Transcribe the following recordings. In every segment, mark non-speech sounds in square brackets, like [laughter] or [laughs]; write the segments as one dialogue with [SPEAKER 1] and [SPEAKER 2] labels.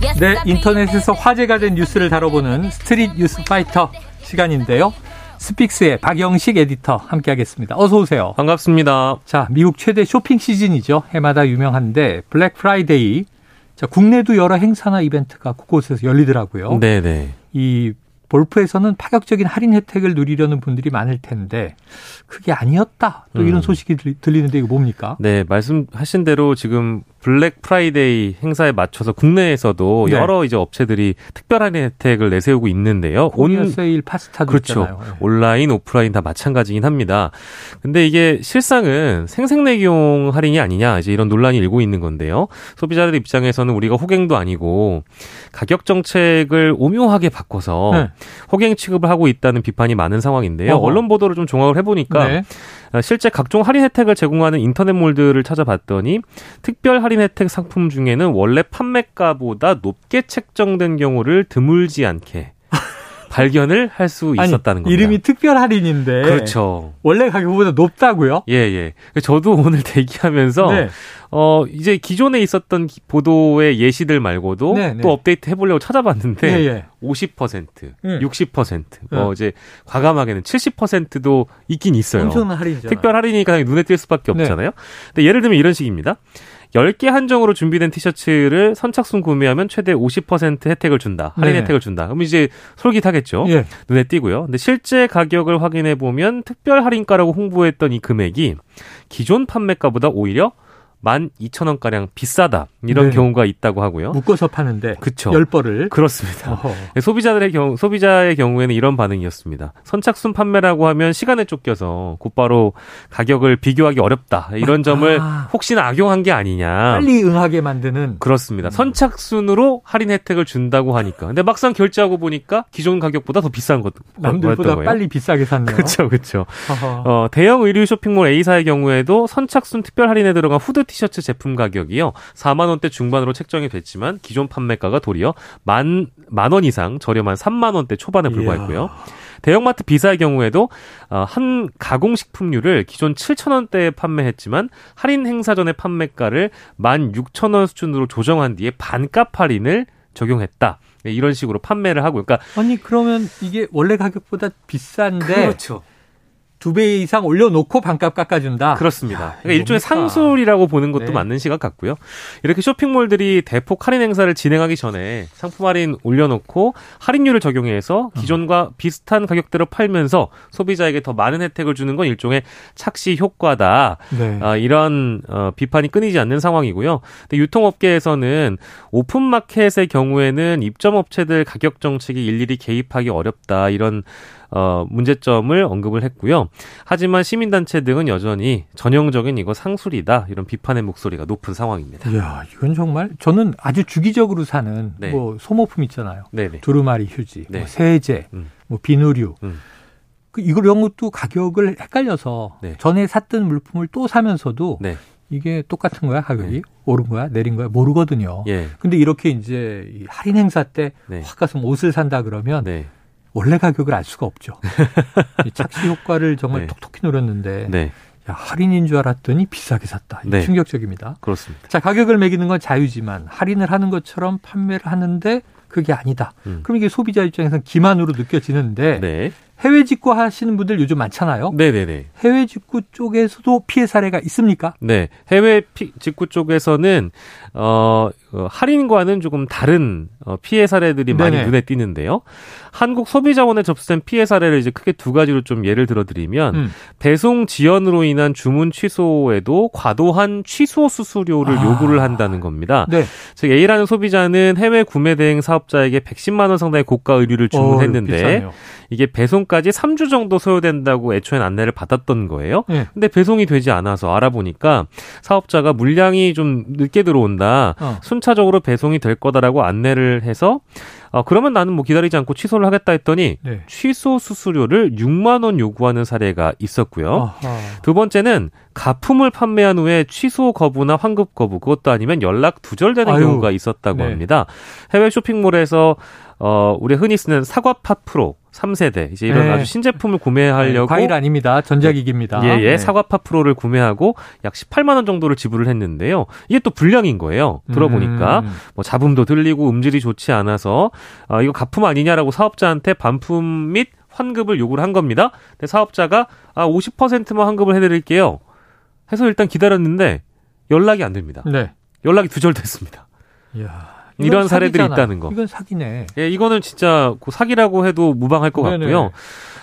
[SPEAKER 1] 네, 인터넷에서 화제가 된 뉴스를 다뤄보는 스트릿 뉴스 파이터 시간인데요. 스픽스의 박영식 에디터 함께하겠습니다. 어서 오세요.
[SPEAKER 2] 반갑습니다.
[SPEAKER 1] 자, 미국 최대 쇼핑 시즌이죠. 해마다 유명한데 블랙 프라이데이. 자, 국내도 여러 행사나 이벤트가 곳곳에서 열리더라고요.
[SPEAKER 2] 네 네.
[SPEAKER 1] 이 볼프에서는 파격적인 할인 혜택을 누리려는 분들이 많을 텐데 그게 아니었다. 또 이런 음. 소식이 들리는데 이거 뭡니까?
[SPEAKER 2] 네, 말씀하신 대로 지금 블랙 프라이데이 행사에 맞춰서 국내에서도 네. 여러 이제 업체들이 특별한 혜택을 내세우고 있는데요.
[SPEAKER 1] on sale 파스타도
[SPEAKER 2] 그렇죠.
[SPEAKER 1] 있잖아요. 네.
[SPEAKER 2] 온라인, 오프라인 다 마찬가지긴 합니다. 근데 이게 실상은 생색내기용 할인이 아니냐 이제 이런 논란이 일고 있는 건데요. 소비자들 입장에서는 우리가 호갱도 아니고 가격 정책을 오묘하게 바꿔서 네. 호갱 취급을 하고 있다는 비판이 많은 상황인데요. 어허. 언론 보도를 좀 종합을 해보니까 네. 아, 실제 각종 할인 혜택을 제공하는 인터넷몰들을 찾아봤더니 특별 할인 혜택 상품 중에는 원래 판매가보다 높게 책정된 경우를 드물지 않게 발견을 할 수 있었다는 겁니다.
[SPEAKER 1] 이름이 특별 할인인데.
[SPEAKER 2] 그렇죠.
[SPEAKER 1] 원래 가격보다 높다고요?
[SPEAKER 2] 예, 예. 저도 오늘 [laughs] 대기하면서 네. 어, 이제 기존에 있었던 보도의 예시들 말고도 네, 네. 또 업데이트 해 보려고 찾아봤는데 네, 예. 50%, 음. 60%, 뭐 음. 이제 과감하게는 70%도 있긴 있어요.
[SPEAKER 1] 엄청난 할인이죠.
[SPEAKER 2] 특별 할인이니까 눈에 띌 수밖에 네. 없잖아요. 근데 예를 들면 이런 식입니다. 10개 한정으로 준비된 티셔츠를 선착순 구매하면 최대 50% 혜택을 준다. 할인 네. 혜택을 준다. 그럼 이제 솔깃하겠죠. 예. 눈에 띄고요. 근데 실제 가격을 확인해 보면 특별 할인가라고 홍보했던 이 금액이 기존 판매가보다 오히려 12,000원가량 비싸다. 이런 네. 경우가 있다고 하고요.
[SPEAKER 1] 묶어서 파는데.
[SPEAKER 2] 그쵸.
[SPEAKER 1] 10벌을.
[SPEAKER 2] 그렇습니다. 어허. 네, 소비자들의 경우, 소비자의 경우에는 이런 반응이었습니다. 선착순 판매라고 하면 시간에 쫓겨서 곧바로 가격을 비교하기 어렵다. 이런 점을 아. 혹시나 악용한 게 아니냐.
[SPEAKER 1] 빨리 응하게 만드는.
[SPEAKER 2] 그렇습니다. 음. 선착순으로 할인 혜택을 준다고 하니까. 근데 막상 결제하고 보니까 기존 가격보다 더 비싼 것.
[SPEAKER 1] 남들보다 빨리 비싸게 샀네요.
[SPEAKER 2] 그렇죠. 그렇죠. 어, 대형 의류 쇼핑몰 A사의 경우에도 선착순 특별 할인에 들어간 후드 티셔츠 제품 가격이요. 4만 원대 중반으로 책정이 됐지만 기존 판매가가 도리어 만 만 원 이상 저렴한 3만 원대 초반에 불과했고요. 이야. 대형마트 비사의 경우에도 어, 한 가공식품류를 기존 7천 원대에 판매했지만 할인 행사 전의 판매가를 16,000원 수준으로 조정한 뒤에 반값 할인을 적용했다. 네, 이런 식으로 판매를 하고 그러니까
[SPEAKER 1] 아니 그러면 이게 원래 가격보다 비싼데
[SPEAKER 2] 그렇죠.
[SPEAKER 1] 두 배 이상 올려놓고 반값 깎아준다.
[SPEAKER 2] 그렇습니다. 야, 그러니까 일종의 상술이라고 보는 것도 네. 맞는 시각 같고요. 이렇게 쇼핑몰들이 대폭 할인 행사를 진행하기 전에 상품 할인 올려놓고 할인율을 적용해서 기존과 음. 비슷한 가격대로 팔면서 소비자에게 더 많은 혜택을 주는 건 일종의 착시 효과다. 네. 아, 이런 어, 비판이 끊이지 않는 상황이고요. 근데 유통업계에서는 오픈마켓의 경우에는 입점업체들 가격 정책이 일일이 개입하기 어렵다 이런 어, 문제점을 언급을 했고요. 하지만 시민단체 등은 여전히 전형적인 이거 상술이다 이런 비판의 목소리가 높은 상황입니다.
[SPEAKER 1] 이야, 이건 정말 저는 아주 주기적으로 사는 네. 뭐 소모품 있잖아요. 네네. 두루마리 휴지, 네. 뭐 세제, 음. 뭐 비누류. 음. 그 이걸 이런 것도 가격을 헷갈려서 네. 전에 샀던 물품을 또 사면서도 네. 이게 똑같은 거야 가격이 네. 오른 거야 내린 거야 모르거든요. 예. 근데 이렇게 이제 할인 행사 때확 네. 가서 옷을 산다 그러면 네. 원래 가격을 알 수가 없죠. [laughs] 착시 효과를 정말 네. 톡톡히 노렸는데 네. 야, 할인인 줄 알았더니 비싸게 샀다. 네. 충격적입니다.
[SPEAKER 2] 그렇습니다.
[SPEAKER 1] 자, 가격을 매기는 건 자유지만 할인을 하는 것처럼 판매를 하는데 그게 아니다. 음. 그럼 이게 소비자 입장에서는 기만으로 느껴지는데 네. 해외 직구 하시는 분들 요즘 많잖아요.
[SPEAKER 2] 네네네.
[SPEAKER 1] 해외 직구 쪽에서도 피해 사례가 있습니까?
[SPEAKER 2] 네. 해외 피, 직구 쪽에서는 어, 어, 할인과는 조금 다른 어, 피해 사례들이 네네. 많이 눈에 띄는데요. 한국 소비자원에 접수된 피해 사례를 이제 크게 두 가지로 좀 예를 들어드리면 음. 배송 지연으로 인한 주문 취소에도 과도한 취소 수수료를 아. 요구를 한다는 겁니다. 네. 즉 A라는 소비자는 해외 구매 대행 사업자에게 110만 원 상당의 고가 의류를 주문했는데 어, 이게 배송 까지 3주 정도 소요된다고 애초엔 안내를 받았던 거예요. 네. 근데 배송이 되지 않아서 알아보니까 사업자가 물량이 좀 늦게 들어온다. 어. 순차적으로 배송이 될 거다라고 안내를 해서 어, 그러면 나는 뭐 기다리지 않고 취소를 하겠다 했더니 네. 취소 수수료를 6만 원 요구하는 사례가 있었고요. 아하. 두 번째는 가품을 판매한 후에 취소 거부나 환급 거부 그것도 아니면 연락 두절되는 아유. 경우가 있었다고 네. 합니다. 해외 쇼핑몰에서 어, 우리 흔히 쓰는 사과 팟 프로 3세대 이제 이런 네. 아주 신제품을 구매하려고
[SPEAKER 1] 네, 과일 아닙니다. 전자기기입니다.
[SPEAKER 2] 예, 예. 네. 사과파 프로를 구매하고 약 18만 원 정도를 지불을 했는데요. 이게 또 불량인 거예요. 들어보니까 음. 뭐 잡음도 들리고 음질이 좋지 않아서 아, 이거 가품 아니냐라고 사업자한테 반품 및 환급을 요구를 한 겁니다. 근데 사업자가 아 50%만 환급을 해 드릴게요. 해서 일단 기다렸는데 연락이 안 됩니다. 네. 연락이 두절됐습니다. 이야. 이런 사례들이 있다는 거.
[SPEAKER 1] 이건 사기네.
[SPEAKER 2] 예, 이거는 진짜 사기라고 해도 무방할 것 네네. 같고요.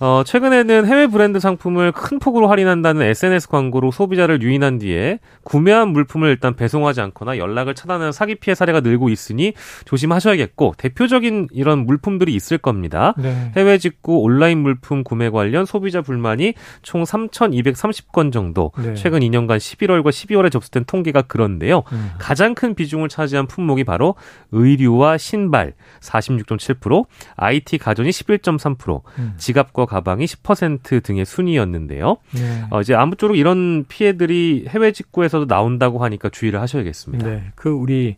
[SPEAKER 2] 어, 최근에는 해외 브랜드 상품을 큰 폭으로 할인한다는 SNS 광고로 소비자를 유인한 뒤에 구매한 물품을 일단 배송하지 않거나 연락을 차단하는 사기 피해 사례가 늘고 있으니 조심하셔야겠고 대표적인 이런 물품들이 있을 겁니다. 네. 해외 직구 온라인 물품 구매 관련 소비자 불만이 총 3,230건 정도 네. 최근 2년간 11월과 12월에 접수된 통계가 그런데요. 음. 가장 큰 비중을 차지한 품목이 바로 의류와 신발 46.7%, IT 가전이 11.3%, 음. 지갑과 가방이 10% 등의 순위였는데요. 네. 어, 이제 아무쪼록 이런 피해들이 해외 직구에서도 나온다고 하니까 주의를 하셔야겠습니다. 네.
[SPEAKER 1] 그 우리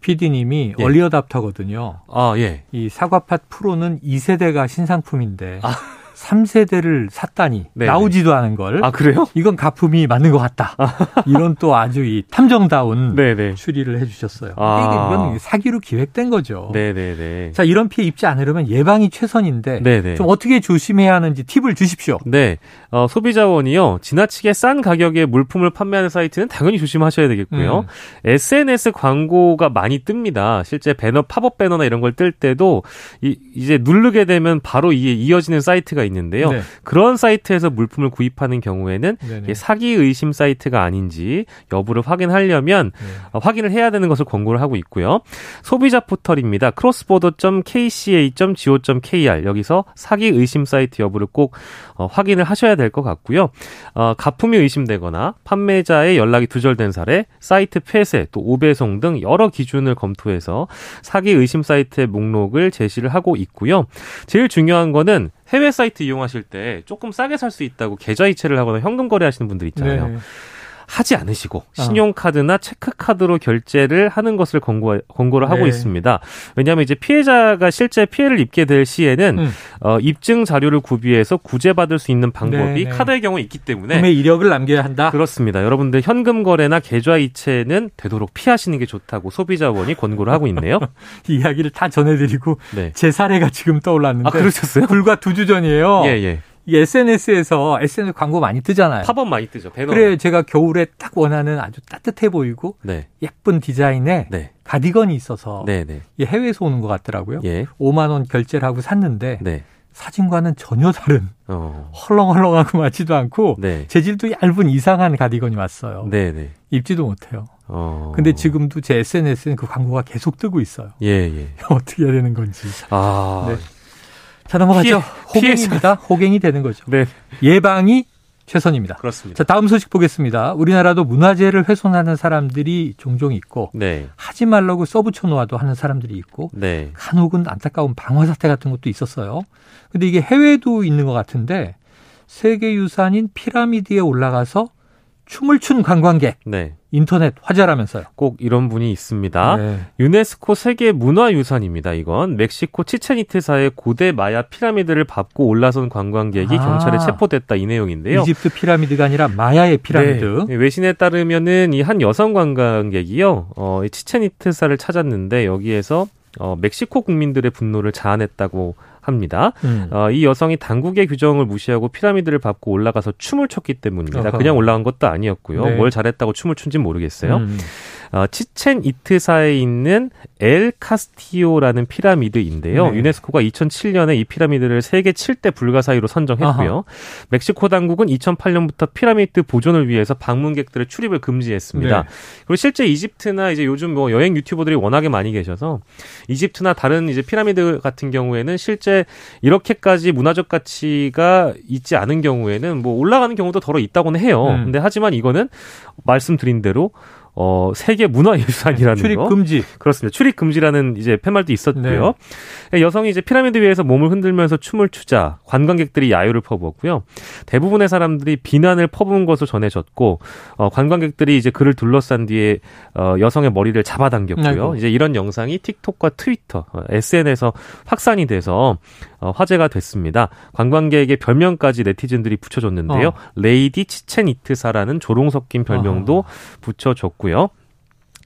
[SPEAKER 1] PD님이 예. 얼리어답터거든요. 아, 예. 이 사과팥 프로는 2세대가 신상품인데 아. 3세대를 샀다니 네네. 나오지도 않은 걸.
[SPEAKER 2] 아 그래요?
[SPEAKER 1] 이건 가품이 맞는 것 같다. [laughs] 이런 또 아주 이 탐정다운 네네. 추리를 해주셨어요. 아. 이건 사기로 기획된 거죠. 네네네. 자 이런 피해 입지 않으려면 예방이 최선인데 네네. 좀 어떻게 조심해야 하는지 팁을 주십시오.
[SPEAKER 2] 네, 어, 소비자원이요 지나치게 싼 가격에 물품을 판매하는 사이트는 당연히 조심하셔야 되겠고요. 음. SNS 광고가 많이 뜹니다. 실제 배너 팝업 배너나 이런 걸 뜰 때도 이, 이제 누르게 되면 바로 이에 이어지는 사이트가 있는데요. 네. 그런 사이트에서 물품을 구입하는 경우에는 사기 의심 사이트가 아닌지 여부를 확인하려면 네. 어, 확인을 해야 되는 것을 권고를 하고 있고요. 소비자 포털입니다. crossborder.kca.go.kr 여기서 사기 의심 사이트 여부를 꼭 어, 확인을 하셔야 될 것 같고요. 어, 가품이 의심되거나 판매자의 연락이 두절된 사례, 사이트 폐쇄, 또 오배송 등 여러 기준을 검토해서 사기 의심 사이트의 목록을 제시를 하고 있고요. 제일 중요한 거는 해외 사이트 이용하실 때 조금 싸게 살 수 있다고 계좌 이체를 하거나 현금 거래하시는 분들 있잖아요. 네. 하지 않으시고 아. 신용카드나 체크카드로 결제를 하는 것을 권고, 권고를 하고 네. 있습니다. 왜냐하면 이제 피해자가 실제 피해를 입게 될 시에는 음. 어, 입증 자료를 구비해서 구제받을 수 있는 방법이 네, 네. 카드의 경우에 있기 때문에
[SPEAKER 1] 구매 이력을 남겨야 한다.
[SPEAKER 2] 그렇습니다. 여러분들 현금 거래나 계좌 이체는 되도록 피하시는 게 좋다고 소비자원이 권고를 하고 있네요. [laughs]
[SPEAKER 1] 이야기를 다 전해드리고 네. 제 사례가 지금 떠올랐는데
[SPEAKER 2] 아, 그러셨어요?
[SPEAKER 1] 불과 두 주 전이에요. 예, 예. 이 SNS에서 SNS 광고 많이 뜨잖아요.
[SPEAKER 2] 팝업 많이 뜨죠. 배너.
[SPEAKER 1] 그래 제가 겨울에 딱 원하는 아주 따뜻해 보이고 네. 예쁜 디자인의 네. 가디건이 있어서 네, 네. 해외에서 오는 것 같더라고요. 예. 5만 원 결제를 하고 샀는데 네. 사진과는 전혀 다른 어. 헐렁헐렁하고 [laughs] 맞지도 않고 네. 재질도 얇은 이상한 가디건이 왔어요. 입지도 못해요. 어. 근데 지금도 제 SNS에는 그 광고가 계속 뜨고 있어요. 예, 예. [laughs] 어떻게 해야 되는 건지. 아. 네. 자, 넘어가죠. 피해, 호갱입니다. 호갱이 되는 거죠. 네. 예방이 최선입니다.
[SPEAKER 2] 그렇습니다.
[SPEAKER 1] 자, 다음 소식 보겠습니다. 우리나라도 문화재를 훼손하는 사람들이 종종 있고 네. 하지 말라고 써붙여 놓아도 하는 사람들이 있고 네. 간혹은 안타까운 방화 사태 같은 것도 있었어요. 근데 이게 해외도 있는 것 같은데 세계 유산인 피라미드에 올라가서 춤을 춘 관광객. 네. 인터넷 화제라면서요.
[SPEAKER 2] 꼭 이런 분이 있습니다. 네. 유네스코 세계 문화유산입니다. 이건 멕시코 치첸이트사의 고대 마야 피라미드를 밟고 올라선 관광객이 아. 경찰에 체포됐다 이 내용인데요.
[SPEAKER 1] 이집트 피라미드가 아니라 마야의 피라미드.
[SPEAKER 2] 네. 외신에 따르면은 이 한 여성 관광객이요. 어, 치첸이트사를 찾았는데 여기에서 어, 멕시코 국민들의 분노를 자아냈다고 합니다. 음. 어, 이 여성이 당국의 규정을 무시하고 피라미드를 밟고 올라가서 춤을 췄기 때문입니다. 어허. 그냥 올라간 것도 아니었고요. 네. 뭘 잘했다고 춤을 춘지 모르겠어요. 음. 어, 치첸 이트사에 있는 엘 카스티오라는 피라미드인데요. 네. 유네스코가 2007년에 이 피라미드를 세계 7대 불가사의로 선정했고요. 아하. 멕시코 당국은 2008년부터 피라미드 보존을 위해서 방문객들의 출입을 금지했습니다. 네. 그리고 실제 이집트나 이제 요즘 뭐 여행 유튜버들이 워낙에 많이 계셔서 이집트나 다른 이제 피라미드 같은 경우에는 실제 이렇게까지 문화적 가치가 있지 않은 경우에는 뭐 올라가는 경우도 더러 있다고는 해요. 음. 근데 하지만 이거는 말씀드린 대로 어, 세계 문화유산이라는
[SPEAKER 1] 출입 거. 금지.
[SPEAKER 2] 그렇습니다. 출입 금지라는 이제 팻말도 있었고요. 네. 여성이 이제 피라미드 위에서 몸을 흔들면서 춤을 추자 관광객들이 야유를 퍼부었고요. 대부분의 사람들이 비난을 퍼부은 것으로 전해졌고 어, 관광객들이 이제 그를 둘러싼 뒤에 어, 여성의 머리를 잡아당겼고요. 아이고. 이제 이런 영상이 틱톡과 트위터, 어, SNS에서 확산이 돼서 어, 화제가 됐습니다. 관광객의 별명까지 네티즌들이 붙여줬는데요. 어. 레이디 치첸이트사라는 조롱 섞인 별명도 어. 붙여줬고요.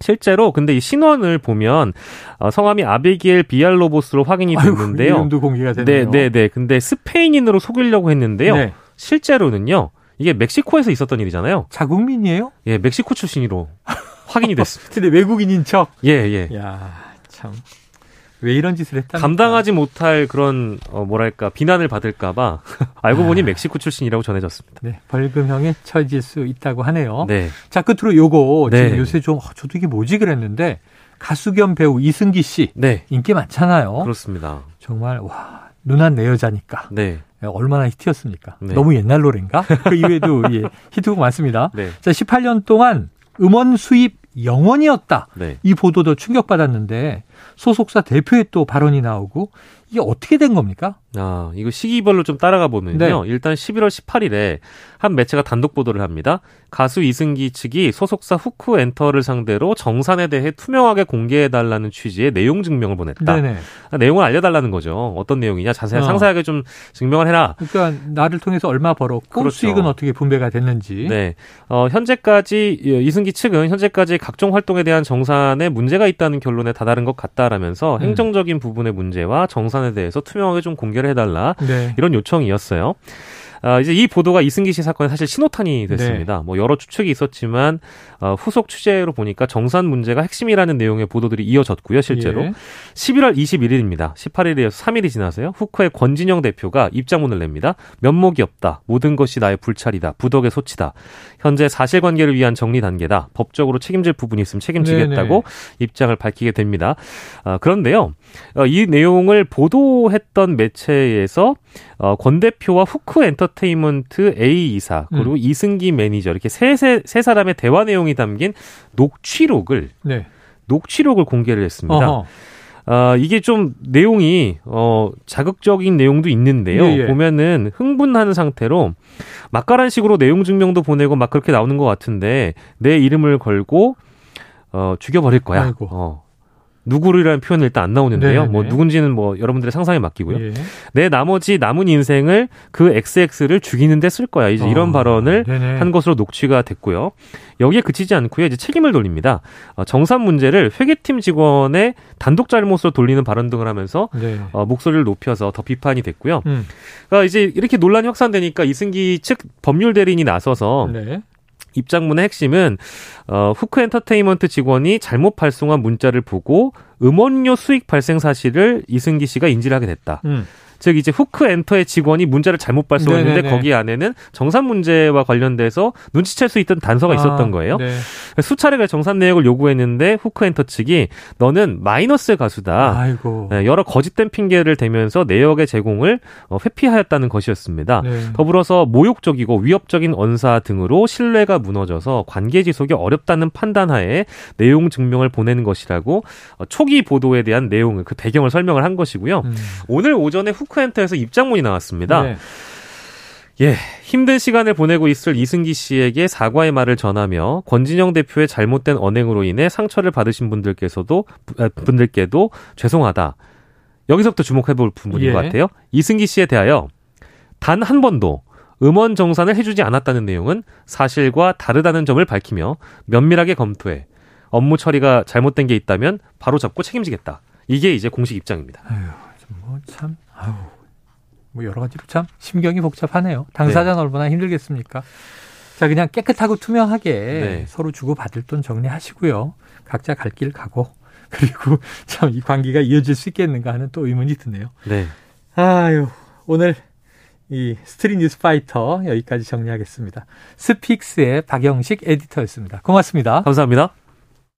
[SPEAKER 2] 실제로 근데 이 신원을 보면 어, 성함이 아베기엘 비알로보스로 확인이 됐는데요.
[SPEAKER 1] 이름도 공개가 됐네요.
[SPEAKER 2] 네, 네, 네. 근데 스페인인으로 속이려고 했는데요. 네. 실제로는요. 이게 멕시코에서 있었던 일이잖아요.
[SPEAKER 1] 자국민이에요?
[SPEAKER 2] 예, 멕시코 출신으로 확인이 됐습니다. [laughs]
[SPEAKER 1] 근데 외국인인 척.
[SPEAKER 2] 예, 예.
[SPEAKER 1] 야, 참. 왜 이런 짓을 했다?
[SPEAKER 2] 감당하지 못할 그런 어 뭐랄까 비난을 받을까봐 [laughs] 알고 보니 아. 멕시코 출신이라고 전해졌습니다.
[SPEAKER 1] 네, 벌금형에 처해질 수 있다고 하네요. 네. 자 끝으로 요거 네. 지금 요새 좀 어, 저도 이게 뭐지 그랬는데 가수 겸 배우 이승기 씨 네. 인기 많잖아요.
[SPEAKER 2] 그렇습니다.
[SPEAKER 1] 정말 와 누난 내 여자니까. 네. 얼마나 히트였습니까? 네. 너무 옛날 노래인가? 그 이외에도 예, 히트곡 많습니다. 네. 자, 18년 동안 음원 수입 영원이었다. 네. 이 보도도 충격받았는데 소속사 대표의 또 발언이 나오고 이게 어떻게 된 겁니까?
[SPEAKER 2] 아, 이거 시기별로 좀 따라가 보면요. 네. 일단 11월 18일에 한 매체가 단독 보도를 합니다. 가수 이승기 측이 소속사 후크 엔터를 상대로 정산에 대해 투명하게 공개해달라는 취지의 내용 증명을 보냈다. 네네. 아, 내용을 알려달라는 거죠. 어떤 내용이냐 자세히 어. 상세하게 좀 증명을 해라.
[SPEAKER 1] 그러니까 나를 통해서 얼마 벌었고 그렇죠. 수익은 어떻게 분배가 됐는지.
[SPEAKER 2] 네. 어, 현재까지 예, 이승기 측은 현재까지 각종 활동에 대한 정산에 문제가 있다는 결론에 다다른 것 같다 라면서 음. 행정적인 부분의 문제와 정산에 대해서 투명하게 좀 공개를 해달라 네. 이런 요청이었어요. 아, 이제 이 보도가 이승기 씨 사건에 사실 신호탄이 됐습니다. 네. 뭐 여러 추측이 있었지만 어, 후속 취재로 보니까 정산 문제가 핵심이라는 내용의 보도들이 이어졌고요, 실제로. 예. 11월 21일입니다. 18일에서 3일이 지나서요. 후크의 권진영 대표가 입장문을 냅니다. 면목이 없다. 모든 것이 나의 불찰이다. 부덕의 소치다. 현재 사실관계를 위한 정리 단계다. 법적으로 책임질 부분이 있으면 책임지겠다고 네네. 입장을 밝히게 됩니다. 아, 그런데요, 어, 이 내용을 보도했던 매체에서 어, 권 대표와 후크 엔터테인먼트 A 이사 그리고 음. 이승기 매니저 이렇게 세, 세, 세 사람의 대화 내용이 담긴 녹취록을 네. 녹취록을 공개를 했습니다. 어허. 어, 이게 좀 내용이 어 자극적인 내용도 있는데요. 예, 예. 보면은 흥분하는 상태로 막가란 식으로 내용 증명도 보내고 막 그렇게 나오는 것 같은데 내 이름을 걸고 어 죽여버릴 거야. 아이고. 어 누구를이라는 표현은 일단 안 나오는데요. 네네. 뭐 누군지는 뭐 여러분들의 상상에 맡기고요. 예. 내 나머지 남은 인생을 그 XX를 죽이는데 쓸 거야. 이제 어. 이런 발언을 네네. 한 것으로 녹취가 됐고요. 여기에 그치지 않고요. 이제 책임을 돌립니다. 어, 정산 문제를 회계팀 직원의 단독 잘못으로 돌리는 발언 등을 하면서 네. 어, 목소리를 높여서 더 비판이 됐고요. 음. 그러니까 이제 이렇게 논란이 확산되니까 이승기 측 법률 대리인이 나서서 네. 입장문의 핵심은 어, 후크 엔터테인먼트 직원이 잘못 발송한 문자를 보고 음원료 수익 발생 사실을 이승기 씨가 인지를 하게 됐다. 음. 즉 이제 후크 엔터의 직원이 문자를 잘못 발송했는데 네네네. 거기 안에는 정산 문제와 관련돼서 눈치챌 수 있던 단서가 아, 있었던 거예요. 네. 수차례 정산 내역을 요구했는데 후크 엔터 측이 너는 마이너스 가수다. 아이고. 네, 여러 거짓된 핑계를 대면서 내역의 제공을 어, 회피하였다는 것이었습니다. 네. 더불어서 모욕적이고 위협적인 언사 등으로 신뢰가 무너져서 관계 지속이 어렵다는 판단하에 내용 증명을 보내는 것이라고 어, 초기 보도에 대한 내용을 그 배경을 설명을 한 것이고요. 음. 오늘 오전에 후크 토크엔터에서 입장문이 나왔습니다. 네. 예, 힘든 시간을 보내고 있을 이승기 씨에게 사과의 말을 전하며 권진영 대표의 잘못된 언행으로 인해 상처를 받으신 분들께서도 분들께도 죄송하다. 여기서부터 주목해 볼 부분인 예. 것 같아요. 이승기 씨에 대하여 단 한 번도 음원 정산을 해주지 않았다는 내용은 사실과 다르다는 점을 밝히며 면밀하게 검토해 업무 처리가 잘못된 게 있다면 바로 잡고 책임지겠다. 이게 이제 공식 입장입니다.
[SPEAKER 1] 아유, 뭐참 아우, 뭐 여러 가지로 참 심경이 복잡하네요. 당사자는 네. 얼마나 힘들겠습니까? 자, 그냥 깨끗하고 투명하게 네. 서로 주고 받을 돈 정리하시고요. 각자 갈 길 가고 [laughs] 그리고 참 이 관계가 이어질 수 있겠는가 하는 또 의문이 드네요. 네. 아유, 오늘 이 스트릿 뉴스 파이터 여기까지 정리하겠습니다. 스픽스의 박영식 에디터였습니다. 고맙습니다.
[SPEAKER 2] 감사합니다.